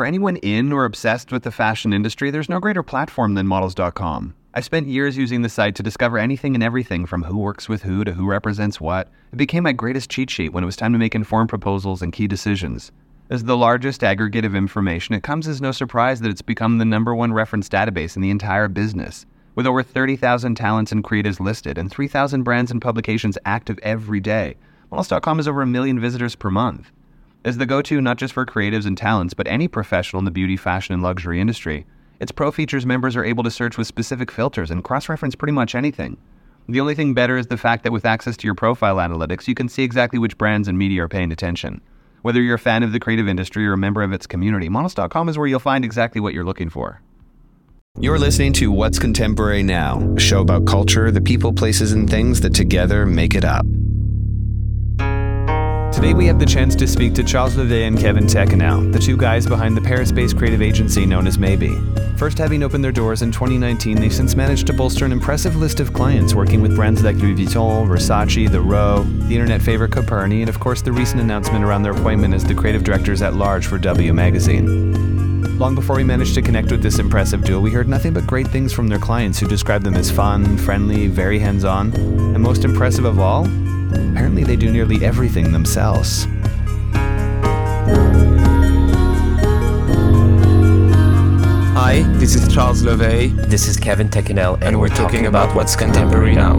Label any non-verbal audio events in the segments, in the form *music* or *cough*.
For anyone in or obsessed with the fashion industry, there's no greater platform than models.com. I spent years using the site to discover anything and everything from who works with who to who represents what. It became my greatest cheat sheet when it was time to make informed proposals and key decisions. As the largest aggregate of information, it comes as no surprise that it's become the number one reference database in the entire business. With over 30,000 talents and creatives listed and 3,000 brands and publications active every day, Models.com has over a million visitors per month. As the go to not just for creatives and talents, but any professional in the beauty, fashion, and luxury industry, its pro features members are able to search with specific filters and cross reference pretty much anything. The only thing better is the fact that with access to your profile analytics, you can see exactly which brands and media are paying attention. Whether you're a fan of the creative industry or a member of its community, Models.com is where you'll find exactly what you're looking for. You're listening to What's Contemporary Now, a show about culture, the people, places, and things that together make it up. Today we have the chance to speak to Charles Levai and Kevin Tekinel, the two guys behind the Paris-based creative agency known as Maybe. First having opened their doors in 2019, they've since managed to bolster an impressive list of clients working with brands like Louis Vuitton, Versace, The Row, the internet favorite Coperni, and of course the recent announcement around their appointment as the creative directors at large for W Magazine. Long before we managed to connect with this impressive duo, we heard nothing but great things from their clients who described them as fun, friendly, very hands on, and most impressive of all, Apparently, they do nearly everything themselves. Hi, this is Charles Levai. This is Kevin Tekinel, and, and we're, we're talking, talking about what's contemporary now.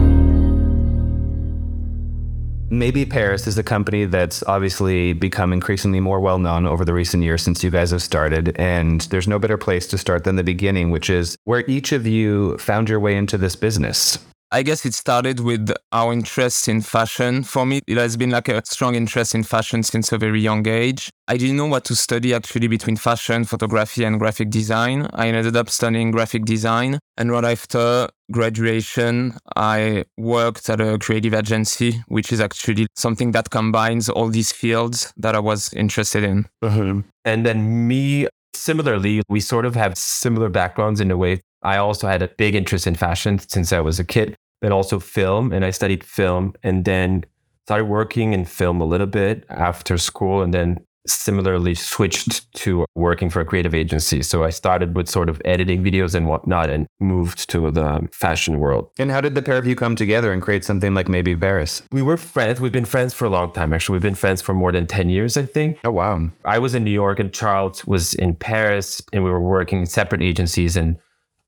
Maybe Paris is a company that's obviously become increasingly more well known over the recent years since you guys have started. And there's no better place to start than the beginning, which is where each of you found your way into this business. I guess it started with our interest in fashion. For me, it has been like a strong interest in fashion since a very young age. I didn't know what to study actually between fashion, photography, and graphic design. I ended up studying graphic design. And right after graduation, I worked at a creative agency, which is actually something that combines all these fields that I was interested in. Uh-huh. And then me, similarly, we sort of have similar backgrounds in a way. I also had a big interest in fashion since I was a kid then also film. And I studied film and then started working in film a little bit after school and then similarly switched to working for a creative agency. So I started with sort of editing videos and whatnot and moved to the fashion world. And how did the pair of you come together and create something like maybe Paris? We were friends. We've been friends for a long time, actually. We've been friends for more than 10 years, I think. Oh, wow. I was in New York and Charles was in Paris and we were working in separate agencies and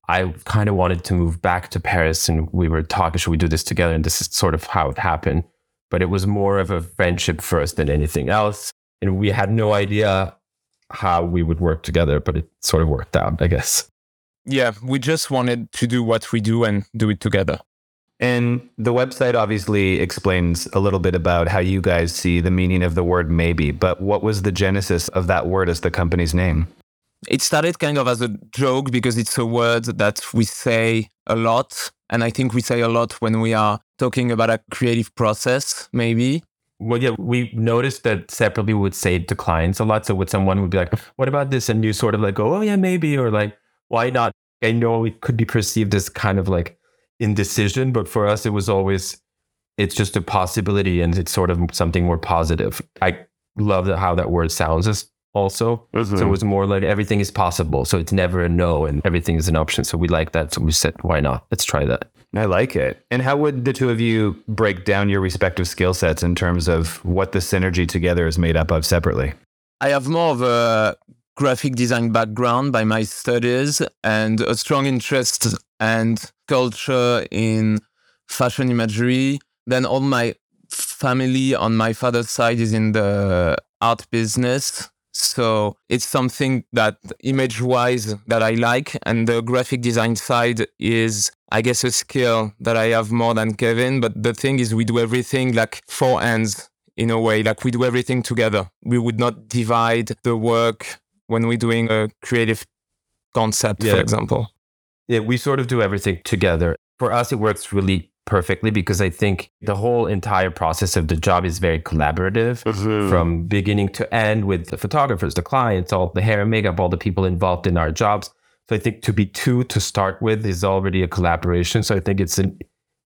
I kind of wanted to move back to Paris and we were talking, should we do this together? And this is sort of how it happened. But it was more of a friendship first than anything else. And we had no idea how we would work together, but it sort of worked out, I guess. Yeah, we just wanted to do what we do and do it together. And the website obviously explains a little bit about how you guys see the meaning of the word maybe, but what was the genesis of that word as the company's name? It started kind of as a joke because it's a word that we say a lot. And I think we say a lot when we are talking about a creative process, maybe. Well, yeah, we noticed that separately we would say clients a lot. So with someone would be like, what about this? And you sort of like go, oh, yeah, maybe. Or like, why not? I know it could be perceived as kind of like indecision, but for us, it was always, it's just a possibility and it's sort of something more positive. I love how that word sounds. Also. Mm-hmm. So it was more like everything is possible. So it's never a no and everything is an option. So we like that. So we said, why not? Let's try that. I like it. And how would the two of you break down your respective skill sets in terms of what the synergy together is made up of separately? I have more of a graphic design background by my studies and a strong interest and culture in fashion imagery. Then all my family on my father's side is in the art business. So it's something that image wise that I like. And the graphic design side is, I guess, a skill that I have more than Kevin. But the thing is, we do everything like four hands in a way, like we do everything together. We would not divide the work when we're doing a creative concept, yeah. for example. Yeah, we sort of do everything together. For us, it works really perfectly because I think the whole entire process of the job is very collaborative mm-hmm. from beginning to end with the photographers, the clients, all the hair and makeup, all the people involved in our jobs. So I think to be two to start with is already a collaboration. So I think it's an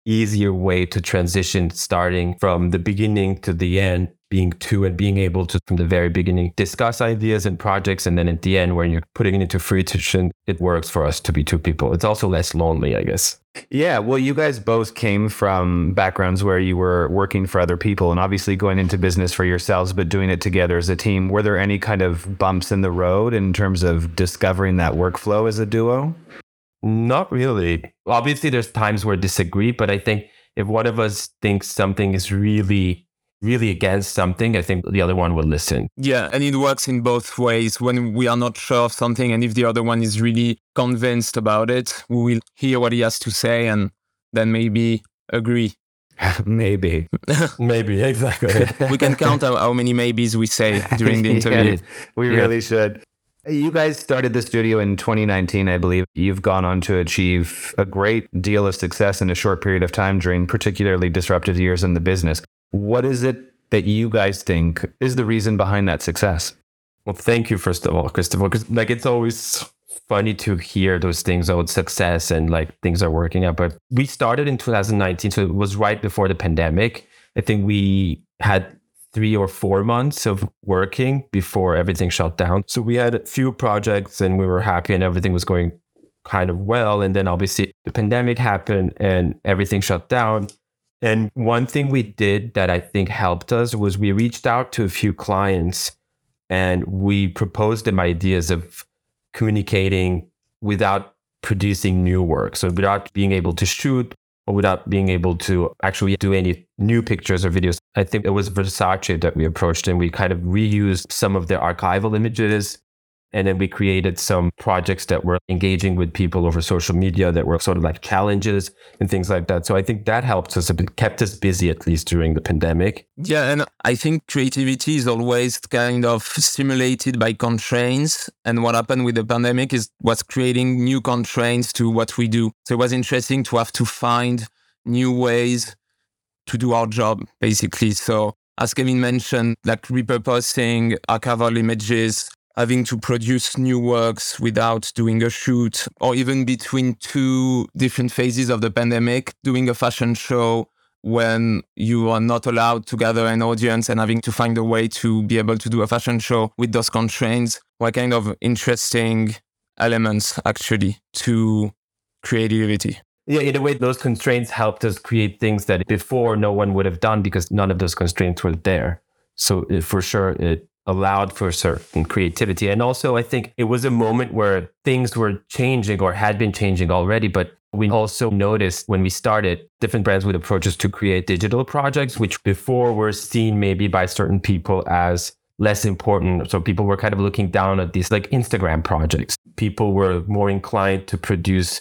easier way to transition starting from the beginning to the end being two and being able to, from the very beginning, discuss ideas and projects. And then at the end, when you're putting it into fruition, it works for us to be two people. It's also less lonely, I guess. Yeah, well, you guys both came from backgrounds where you were working for other people and obviously going into business for yourselves, but doing it together as a team. Were there any kind of bumps in the road in terms of discovering that workflow as a duo? Not really. Obviously, there's times where we disagree, but I think if one of us thinks something is really really against something, I think the other one will listen. Yeah, and it works in both ways. When we are not sure of something, and if the other one is really convinced about it, we will hear what he has to say and then maybe agree. *laughs* maybe. *laughs* maybe, exactly. *laughs* we can count how, how, many maybes we say during the interview. yeah, we yeah. really should. You guys started the studio in 2019, I believe. You've gone on to achieve a great deal of success in a short period of time during particularly disruptive years in the business. What is it that you guys think is the reason behind that success? Well, thank you first of all, Christopher, because like it's always funny to hear those things about success and like things are working out. But we started in 2019, so it was right before the pandemic. I think we had three or four months of working before everything shut down. So we had a few projects and we were happy and everything was going kind of well. And then obviously the pandemic happened and everything shut down. And one thing we did that I think helped us was we reached out to a few clients and we proposed them ideas of communicating without producing new work. So without being able to shoot or without being able to actually do any new pictures or videos. I think it was Versace that we approached and we kind of reused some of their archival images and then we created some projects that were engaging with people over social media that were sort of like challenges and things like that. So I think that helped us, kept us busy at least during the pandemic. Yeah. And I think creativity is always kind of stimulated by constraints. And what happened with the pandemic is was creating new constraints to what we do. So it was interesting to have to find new ways to do our job, basically. So as Kevin mentioned, like repurposing archival images having to produce new works without doing a shoot, or even between two different phases of the pandemic, doing a fashion show when you are not allowed to gather an audience and having to find a way to be able to do a fashion show with those constraints were kind of interesting elements actually to creativity. Yeah, in a way, those constraints helped us create things that before no one would have done because none of those constraints were there. So it, for sure, it allowed for certain creativity. And also, I think it was a moment where things were changing or had been changing already. But we also noticed when we started, different brands would approach us to create digital projects, which before were seen maybe by certain people as less important. So people were kind of looking down at these like Instagram projects. People were more inclined to produce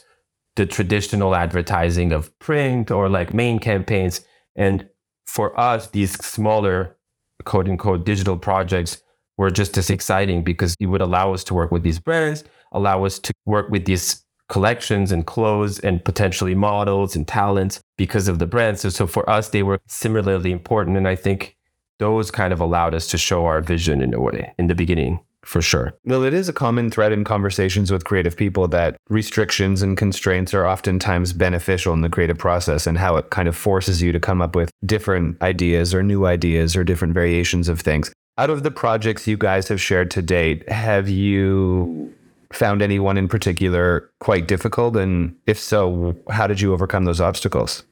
the traditional advertising of print or like main campaigns. And for us, these smaller quote unquote digital projects were just as exciting because it would allow us to work with these brands, allow us to work with these collections and clothes and potentially models and talents because of the brands. So, so for us, they were similarly important. And I think those kind of allowed us to show our vision in a way in the beginning for sure. Well, it is a common thread in conversations with creative people that restrictions and constraints are oftentimes beneficial in the creative process and how it kind of forces you to come up with different ideas or new ideas or different variations of things. Out of the projects you guys have shared to date, have you found anyone in particular quite difficult? And if so, how did you overcome those obstacles?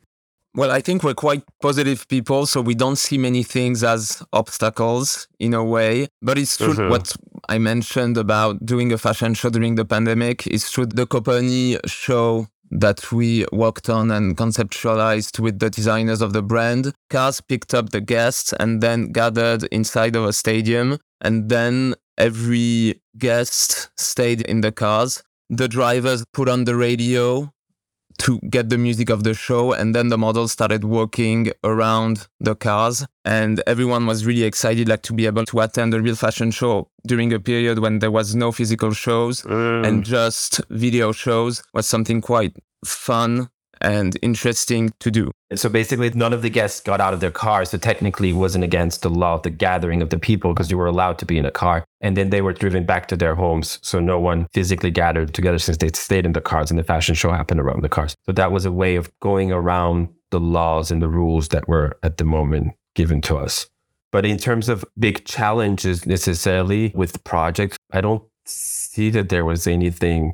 Well, I think we're quite positive people, so we don't see many things as obstacles in a way. But it's true mm-hmm. what I mentioned about doing a fashion show during the pandemic is true. The company show that we worked on and conceptualized with the designers of the brand. Cars picked up the guests and then gathered inside of a stadium. And then every guest stayed in the cars. The drivers put on the radio to get the music of the show. And then the models started walking around the cars. And everyone was really excited like to be able to attend a real fashion show during a period when there was no physical shows mm. and just video shows was something quite fun and interesting to do. So basically, none of the guests got out of their cars. So technically, it wasn't against the law of the gathering of the people because you were allowed to be in a car. And then they were driven back to their homes. So no one physically gathered together since they stayed in the cars and the fashion show happened around the cars. So that was a way of going around the laws and the rules that were at the moment given to us. But in terms of big challenges necessarily with the project, I don't see that there was anything.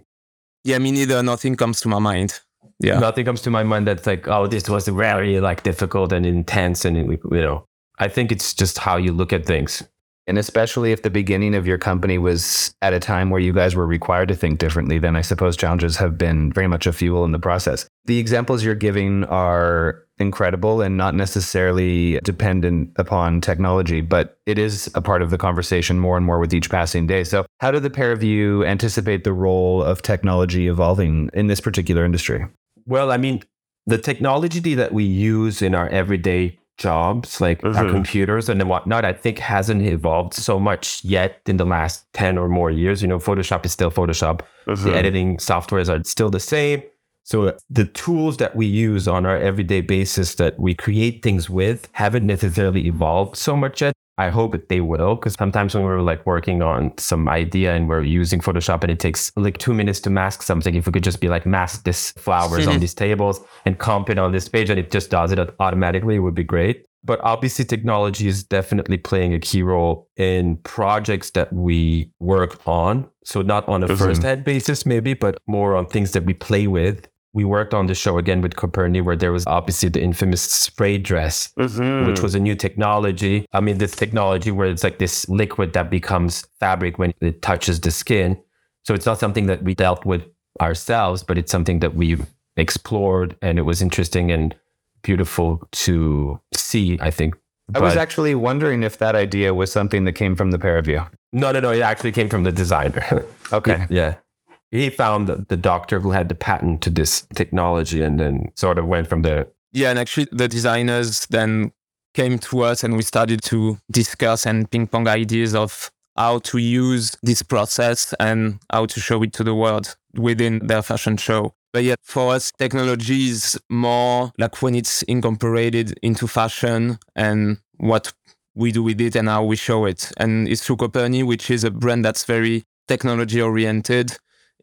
Yeah, me neither. Nothing comes to my mind. Yeah. Nothing comes to my mind that's like, oh, this was very like difficult and intense. And, you know, I think it's just how you look at things. And especially if the beginning of your company was at a time where you guys were required to think differently, then I suppose challenges have been very much a fuel in the process. The examples you're giving are incredible and not necessarily dependent upon technology, but it is a part of the conversation more and more with each passing day. So, how do the pair of you anticipate the role of technology evolving in this particular industry? Well, I mean, the technology that we use in our everyday jobs, like mm-hmm. our computers and whatnot, I think hasn't evolved so much yet in the last 10 or more years. You know, Photoshop is still Photoshop. Mm-hmm. The editing softwares are still the same. So the tools that we use on our everyday basis that we create things with haven't necessarily evolved so much yet. I hope that they will, because sometimes when we're like working on some idea and we're using Photoshop and it takes like two minutes to mask something, if we could just be like mask this flowers on these tables and comp it on this page and it just does it automatically, it would be great. But obviously, technology is definitely playing a key role in projects that we work on. So, not on a first hand basis, maybe, but more on things that we play with we worked on the show again with Coperni, where there was obviously the infamous spray dress, mm-hmm. which was a new technology. I mean, this technology where it's like this liquid that becomes fabric when it touches the skin. So it's not something that we dealt with ourselves, but it's something that we explored and it was interesting and beautiful to see, I think. I was actually wondering if that idea was something that came from the pair of you. No, no, no. It actually came from the designer. *laughs* okay. yeah he found the, the doctor who had the patent to this technology and then sort of went from there. Yeah, and actually the designers then came to us and we started to discuss and ping pong ideas of how to use this process and how to show it to the world within their fashion show. But yet for us, technology is more like when it's incorporated into fashion and what we do with it and how we show it. And it's through Coperni, which is a brand that's very technology oriented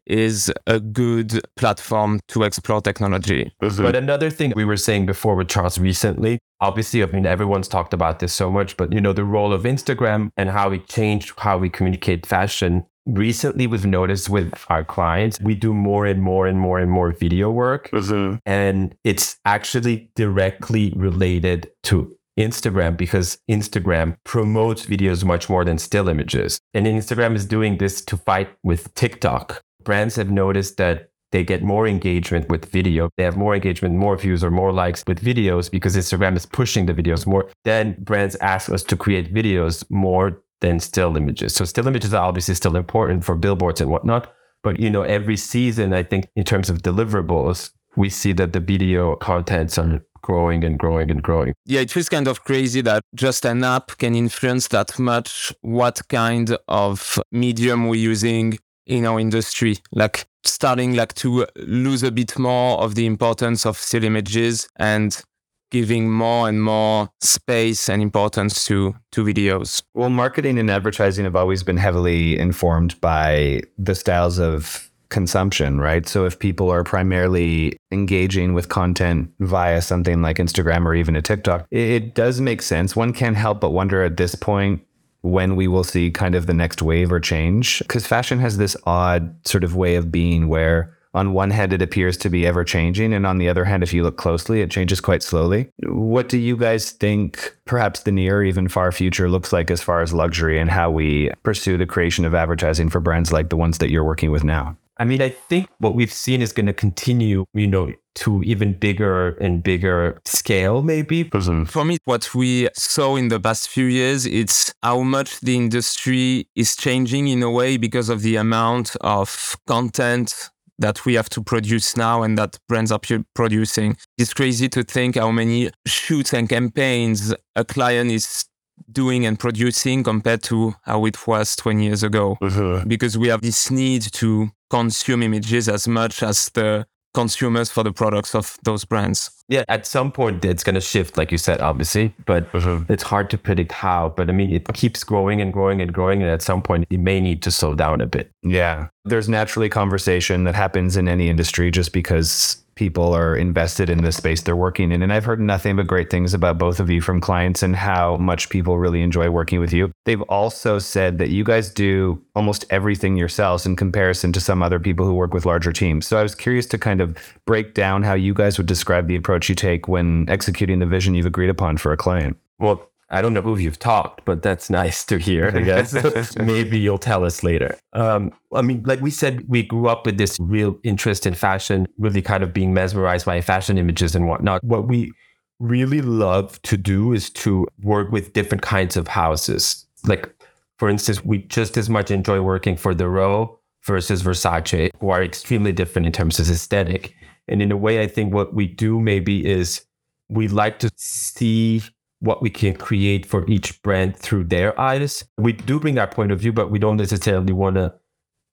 is a good platform to explore technology. Mm-hmm. But another thing we were saying before with Charles recently, obviously, I mean, everyone's talked about this so much, but you know, the role of Instagram and how it changed how we communicate fashion. Recently, we've noticed with our clients, we do more and more and more and more video work. Mm-hmm. And it's actually directly related to Instagram because Instagram promotes videos much more than still images. And Instagram is doing this to fight with TikTok brands have noticed that they get more engagement with video. They have more engagement, more views, or more likes with videos because Instagram is pushing the videos more. Then brands ask us to create videos more than still images. So still images are obviously still important for billboards and whatnot. But you know, every season, I think in terms of deliverables, we see that the video contents are growing and growing and growing. Yeah, it feels kind of crazy that just an app can influence that much what kind of medium we're using, in our industry, like starting like to lose a bit more of the importance of still images and giving more and more space and importance to to videos. Well, marketing and advertising have always been heavily informed by the styles of consumption, right? So if people are primarily engaging with content via something like Instagram or even a TikTok, it does make sense. One can't help but wonder at this point when we will see kind of the next wave or change. Because fashion has this odd sort of way of being where, on one hand, it appears to be ever changing. And on the other hand, if you look closely, it changes quite slowly. What do you guys think perhaps the near or even far future looks like as far as luxury and how we pursue the creation of advertising for brands like the ones that you're working with now? I mean, I think what we've seen is going to continue, you know, to even bigger and bigger scale, maybe. For me, what we saw in the past few years, it's how much the industry is changing in a way because of the amount of content that we have to produce now and that brands are producing. It's crazy to think how many shoots and campaigns a client is doing and producing compared to how it was 20 years ago. Mm-hmm. Because we have this need to consume images as much as the consumers for the products of those brands. Yeah, at some point it's going to shift, like you said, obviously, but mm-hmm. it's hard to predict how. But I mean, it keeps growing and growing and growing. And at some point, it may need to slow down a bit. Yeah. There's naturally conversation that happens in any industry just because people are invested in the space they're working in. And I've heard nothing but great things about both of you from clients and how much people really enjoy working with you. They've also said that you guys do almost everything yourselves in comparison to some other people who work with larger teams. So I was curious to kind of break down how you guys would describe the approach you take when executing the vision you've agreed upon for a client. Well, I don't know who you've talked, but that's nice to hear. I guess *laughs* maybe you'll tell us later. Um, I mean, like we said, we grew up with this real interest in fashion, really kind of being mesmerized by fashion images and whatnot. What we really love to do is to work with different kinds of houses. Like, for instance, we just as much enjoy working for the Row versus Versace, who are extremely different in terms of aesthetic. And in a way, I think what we do maybe is we like to see what we can create for each brand through their eyes. We do bring that point of view, but we don't necessarily want to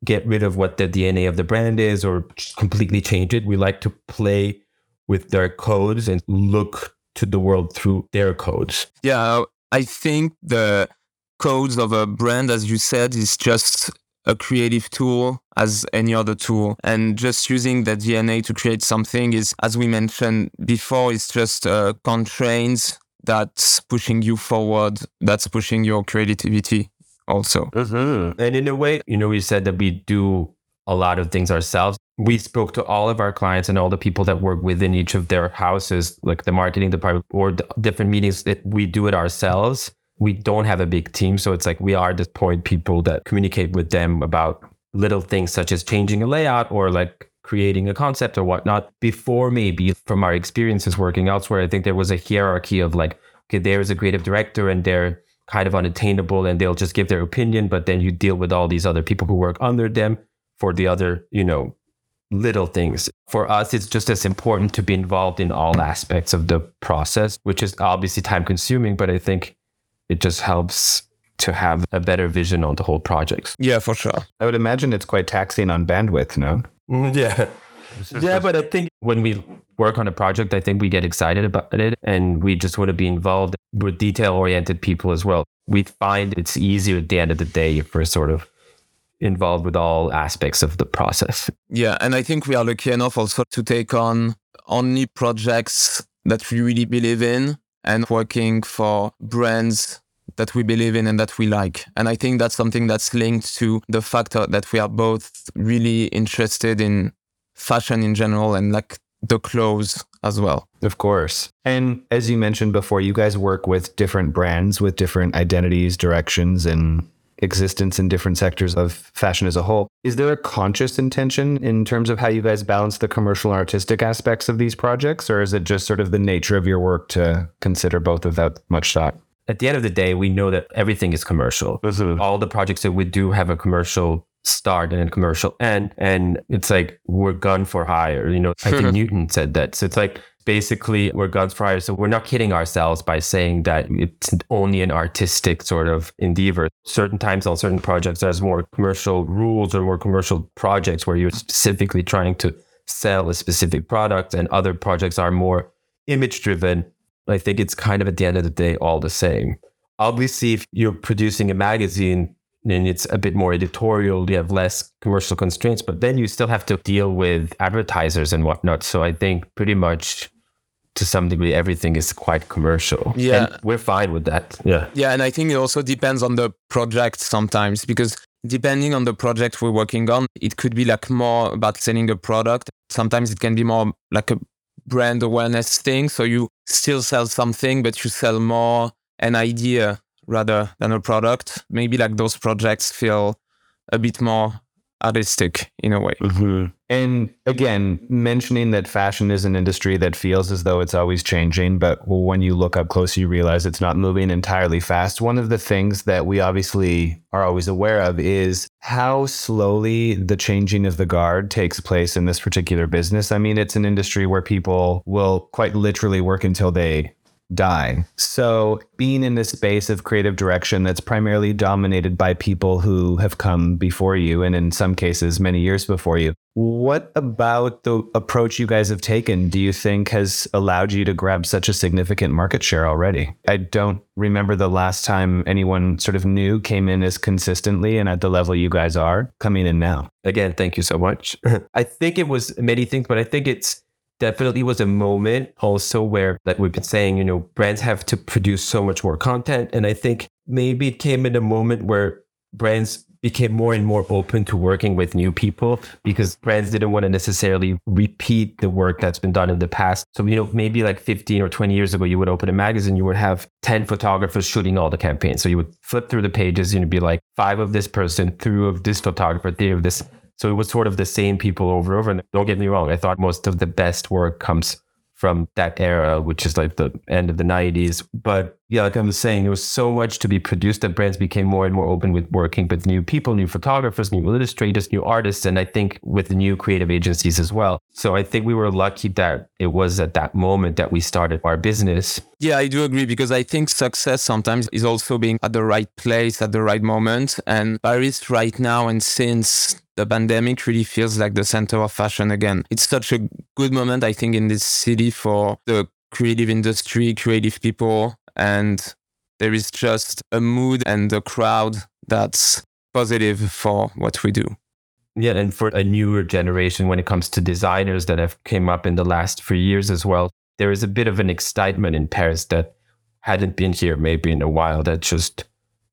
get rid of what the DNA of the brand is or completely change it. We like to play with their codes and look to the world through their codes. Yeah, I think the codes of a brand, as you said, is just a creative tool as any other tool. And just using the DNA to create something is, as we mentioned before, is just uh, constraints that's pushing you forward, that's pushing your creativity also. Mm-hmm. And in a way, you know, we said that we do a lot of things ourselves. We spoke to all of our clients and all the people that work within each of their houses, like the marketing department or the different meetings that we do it ourselves. We don't have a big team. So it's like we are the point people that communicate with them about little things such as changing a layout or like creating a concept or whatnot before maybe from our experiences working elsewhere i think there was a hierarchy of like okay there's a creative director and they're kind of unattainable and they'll just give their opinion but then you deal with all these other people who work under them for the other you know little things. For us it's just as important to be involved in all aspects of the process which is obviously time consuming but i think it just helps to have a better vision on the whole project yeah for sure. I would imagine it's quite taxing on bandwidth no Mm, yeah. Yeah, but I think when we work on a project, I think we get excited about it and we just want to be involved with detail oriented people as well. We find it's easier at the end of the day if we're sort of involved with all aspects of the process. Yeah. And I think we are lucky enough also to take on only projects that we really believe in and working for brands that we believe in and that we like. And I think that's something that's linked to the fact that we are both really interested in fashion in general and like the clothes as well. Of course. And as you mentioned before, you guys work with different brands with different identities, directions, and existence in different sectors of fashion as a whole. Is there a conscious intention in terms of how you guys balance the commercial and artistic aspects of these projects? Or is it just sort of the nature of your work to consider both without much thought? At the end of the day, we know that everything is commercial. All the projects that we do have a commercial start and a commercial end. And it's like we're gun for hire. You know, I think *laughs* Newton said that. So it's like basically we're guns for hire. So we're not kidding ourselves by saying that it's only an artistic sort of endeavor. Certain times on certain projects, there's more commercial rules or more commercial projects where you're specifically trying to sell a specific product, and other projects are more image driven I think it's kind of at the end of the day all the same. Obviously, if you're producing a magazine, then it's a bit more editorial, you have less commercial constraints, but then you still have to deal with advertisers and whatnot. So I think pretty much to some degree everything is quite commercial. Yeah. And we're fine with that. Yeah. Yeah. And I think it also depends on the project sometimes because depending on the project we're working on, it could be like more about selling a product. Sometimes it can be more like a brand awareness thing. So you still sell something, but you sell more an idea rather than a product. Maybe like those projects feel a bit more artistic in a way. Mm-hmm. And again, mentioning that fashion is an industry that feels as though it's always changing, but when you look up close, you realize it's not moving entirely fast. One of the things that we obviously are always aware of is how slowly the changing of the guard takes place in this particular business. I mean, it's an industry where people will quite literally work until they die. So, being in this space of creative direction that's primarily dominated by people who have come before you, and in some cases, many years before you, what about the approach you guys have taken do you think has allowed you to grab such a significant market share already? I don't remember the last time anyone sort of new came in as consistently and at the level you guys are coming in now. Again, thank you so much. *laughs* I think it was many things, but I think it's definitely was a moment also where, like we've been saying, you know, brands have to produce so much more content. And I think maybe it came in a moment where brands became more and more open to working with new people because brands didn't want to necessarily repeat the work that's been done in the past. So, you know, maybe like 15 or 20 years ago, you would open a magazine, you would have 10 photographers shooting all the campaigns. So you would flip through the pages and you'd be like five of this person, three of this photographer, three of this. So it was sort of the same people over and over. And don't get me wrong, I thought most of the best work comes from that era, which is like the end of the 90s. But yeah, like I was saying, there was so much to be produced that brands became more and more open with working with new people, new photographers, new illustrators, new artists, and I think with new creative agencies as well. So I think we were lucky that it was at that moment that we started our business. Yeah, I do agree because I think success sometimes is also being at the right place at the right moment. And Paris right now and since the pandemic really feels like the center of fashion again. It's such a good moment, I think, in this city for the creative industry, creative people, and there is just a mood and a crowd that's positive for what we do. Yeah, and for a newer generation when it comes to designers that have came up in the last few years as well, there is a bit of an excitement in Paris that hadn't been here maybe in a while that just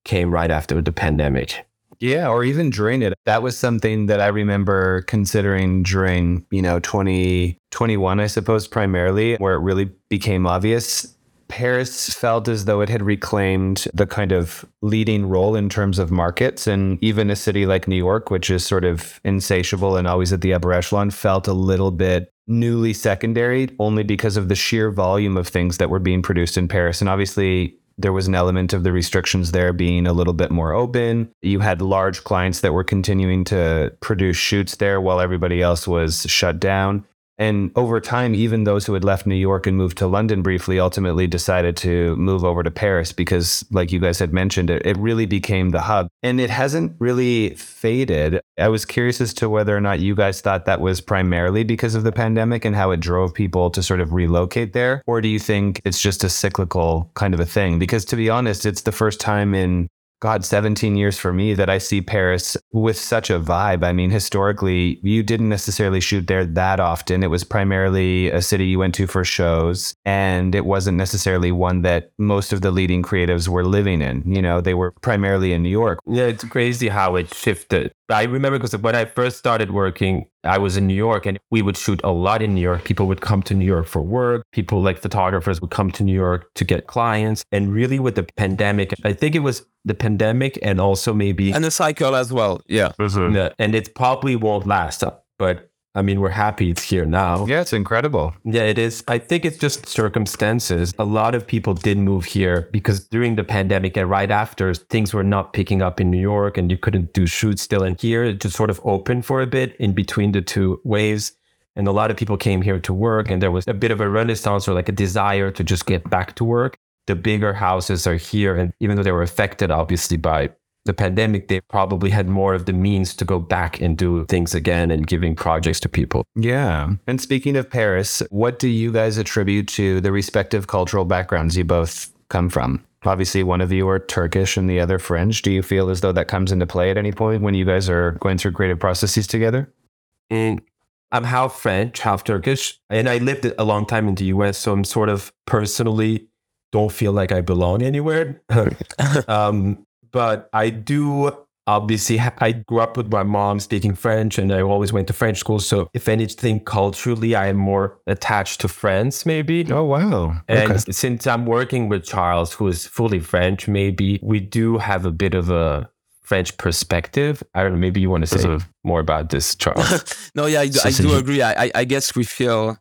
came right after the pandemic. Yeah, or even during it. That was something that I remember considering during, you know, 2021, I suppose, primarily, where it really became obvious. Paris felt as though it had reclaimed the kind of leading role in terms of markets. And even a city like New York, which is sort of insatiable and always at the upper echelon, felt a little bit newly secondary only because of the sheer volume of things that were being produced in Paris. And obviously, there was an element of the restrictions there being a little bit more open. You had large clients that were continuing to produce shoots there while everybody else was shut down. And over time, even those who had left New York and moved to London briefly ultimately decided to move over to Paris because, like you guys had mentioned, it, it really became the hub. And it hasn't really faded. I was curious as to whether or not you guys thought that was primarily because of the pandemic and how it drove people to sort of relocate there. Or do you think it's just a cyclical kind of a thing? Because to be honest, it's the first time in God, 17 years for me that I see Paris with such a vibe. I mean, historically, you didn't necessarily shoot there that often. It was primarily a city you went to for shows, and it wasn't necessarily one that most of the leading creatives were living in. You know, they were primarily in New York. Yeah, it's crazy how it shifted. I remember because when I first started working, I was in New York and we would shoot a lot in New York. People would come to New York for work. People like photographers would come to New York to get clients. And really, with the pandemic, I think it was the pandemic and also maybe. And the cycle as well. Yeah. yeah and it probably won't last. But I mean, we're happy it's here now. Yeah, it's incredible. Yeah, it is. I think it's just circumstances. A lot of people did move here because during the pandemic and right after, things were not picking up in New York and you couldn't do shoots still. And here, it just sort of opened for a bit in between the two waves. And a lot of people came here to work, and there was a bit of a renaissance or like a desire to just get back to work. The bigger houses are here. And even though they were affected, obviously, by the pandemic, they probably had more of the means to go back and do things again and giving projects to people. Yeah. And speaking of Paris, what do you guys attribute to the respective cultural backgrounds you both come from? Obviously, one of you are Turkish and the other French. Do you feel as though that comes into play at any point when you guys are going through creative processes together? And I'm half French, half Turkish, and I lived a long time in the US. So I'm sort of personally don't feel like I belong anywhere. *laughs* um, but I do obviously I grew up with my mom speaking French and I always went to French school. So if anything, culturally, I am more attached to France, maybe. Oh, wow. And okay. since I'm working with Charles, who is fully French, maybe we do have a bit of a French perspective. I don't know. Maybe you want to say more about this, Charles. *laughs* no, yeah, I do, I do agree. I, I guess we feel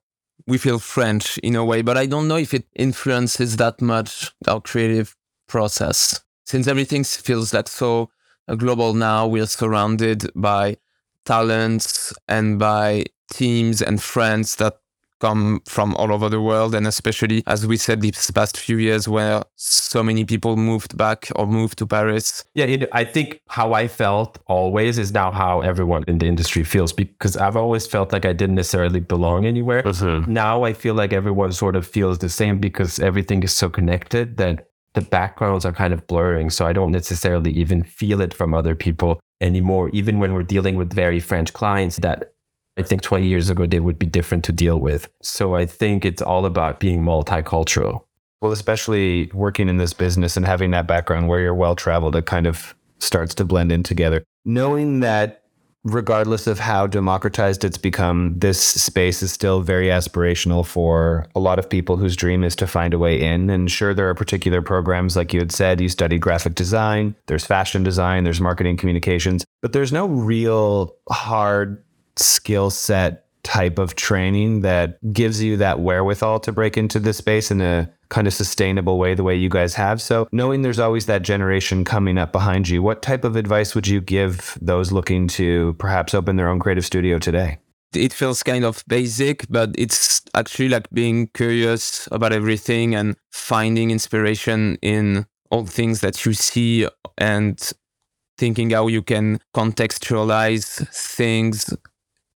we feel French in a way, but I don't know if it influences that much our creative process since everything feels like so uh, global now, we are surrounded by talents and by teams and friends that come from all over the world. And especially, as we said, these past few years where so many people moved back or moved to Paris. Yeah, it, I think how I felt always is now how everyone in the industry feels because I've always felt like I didn't necessarily belong anywhere. Mm-hmm. Now I feel like everyone sort of feels the same because everything is so connected that the backgrounds are kind of blurring. So I don't necessarily even feel it from other people anymore, even when we're dealing with very French clients that I think 20 years ago they would be different to deal with. So I think it's all about being multicultural. Well, especially working in this business and having that background where you're well traveled, it kind of starts to blend in together. Knowing that regardless of how democratized it's become, this space is still very aspirational for a lot of people whose dream is to find a way in. And sure, there are particular programs, like you had said, you studied graphic design, there's fashion design, there's marketing communications, but there's no real hard skill set type of training that gives you that wherewithal to break into this space in a kind of sustainable way the way you guys have. So, knowing there's always that generation coming up behind you, what type of advice would you give those looking to perhaps open their own creative studio today? It feels kind of basic, but it's actually like being curious about everything and finding inspiration in all things that you see and thinking how you can contextualize things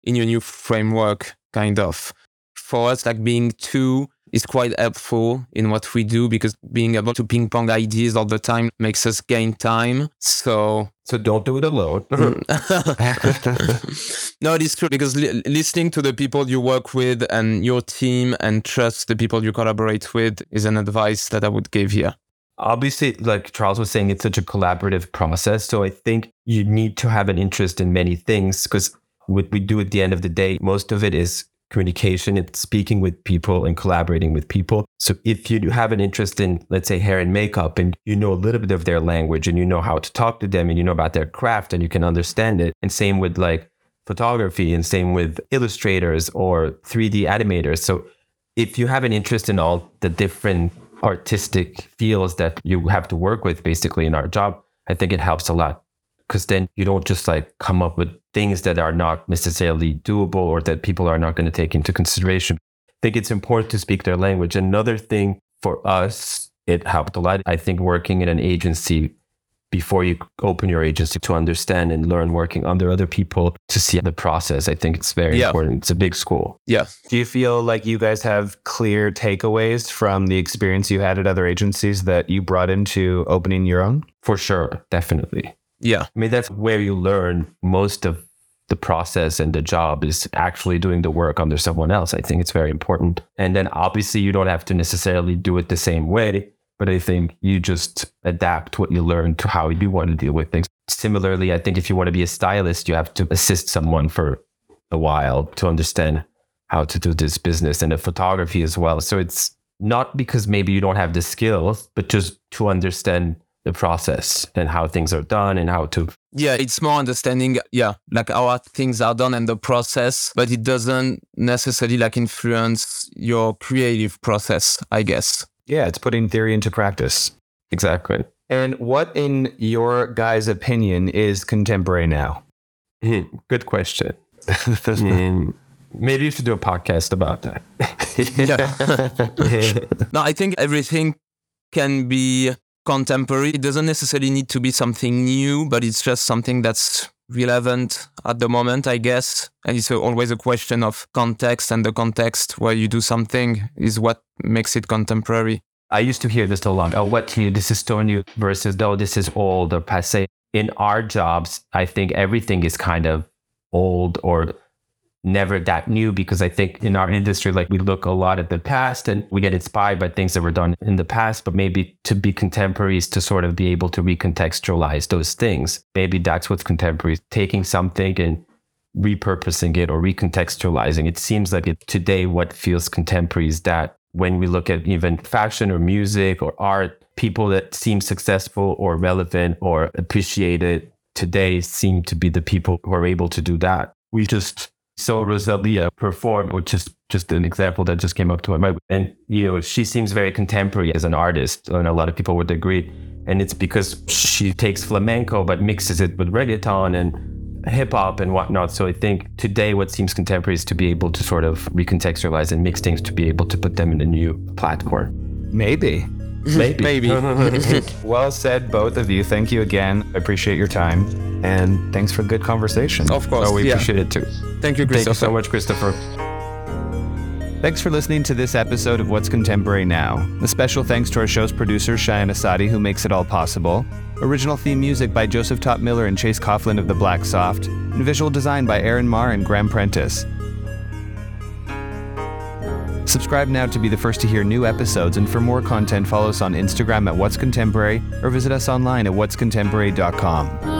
in your new framework, kind of. For us, like being two is quite helpful in what we do because being able to ping pong ideas all the time makes us gain time. So, so don't do it alone. *laughs* Mm. *laughs* no, it is true because li- listening to the people you work with and your team and trust the people you collaborate with is an advice that I would give here. Obviously, like Charles was saying, it's such a collaborative process. So I think you need to have an interest in many things because what we do at the end of the day, most of it is communication, it's speaking with people and collaborating with people. So if you have an interest in, let's say, hair and makeup, and you know a little bit of their language and you know how to talk to them and you know about their craft and you can understand it, and same with like photography and same with illustrators or 3D animators. So if you have an interest in all the different artistic fields that you have to work with basically in our job, I think it helps a lot because then you don't just like come up with things that are not necessarily doable or that people are not going to take into consideration. I think it's important to speak their language. Another thing for us, it helped a lot. I think working in an agency before you open your agency to understand and learn working under other people to see the process. I think it's very yeah. important. It's a big school. Yeah. Do you feel like you guys have clear takeaways from the experience you had at other agencies that you brought into opening your own? For sure. Definitely. Yeah. I mean, that's where you learn most of the process and the job is actually doing the work under someone else. I think it's very important. And then obviously, you don't have to necessarily do it the same way, but I think you just adapt what you learn to how you want to deal with things. Similarly, I think if you want to be a stylist, you have to assist someone for a while to understand how to do this business and the photography as well. So it's not because maybe you don't have the skills, but just to understand the process and how things are done and how to yeah it's more understanding yeah like how things are done and the process but it doesn't necessarily like influence your creative process i guess. Yeah it's putting theory into practice. Exactly. And what in your guys opinion is contemporary now? Hmm, good question. *laughs* Mm, maybe you should do a podcast about that. *laughs* *laughs* No i think everything can be contemporary. It doesn't necessarily need to be something new, but it's just something that's relevant at the moment, I guess. And it's always a question of context, and the context where you do something is what makes it contemporary. I used to hear this a lot. Oh, what new? This is still new versus though this is old or passe. In our jobs, I think everything is kind of old or never that new because I think in our industry, like we look a lot at the past and we get inspired by things that were done in the past, but maybe to be contemporaries to sort of be able to recontextualize those things. Maybe that's what's contemporary, taking something and repurposing it or recontextualizing. It seems like it, today what feels contemporary is that when we look at even fashion or music or art, people that seem successful or relevant or appreciated today seem to be the people who are able to do that. We just saw Rosalia uh, perform, which is just an example that just came up to my mind. And, you know, she seems very contemporary as an artist, and a lot of people would agree. And it's because she takes flamenco but mixes it with reggaeton and hip hop and whatnot. So I think today what seems contemporary is to be able to sort of recontextualize and mix things to be able to put them in a new platform. Maybe. *laughs* Maybe. Maybe. *laughs* *laughs* well said, both of you. Thank you again. I appreciate your time. And thanks for good conversation. Of course. Oh, we yeah. appreciate it too. Thank you, Christopher. Thank you so much, Christopher. Thanks for listening to this episode of What's Contemporary Now. A special thanks to our show's producer, Cheyenne Asadi, who makes it all possible. Original theme music by Joseph Top Miller and Chase Coughlin of The Black Soft. and visual design by Aaron Marr and Graham Prentice. Subscribe now to be the first to hear new episodes, and for more content, follow us on Instagram at What's Contemporary or visit us online at what'scontemporary.com.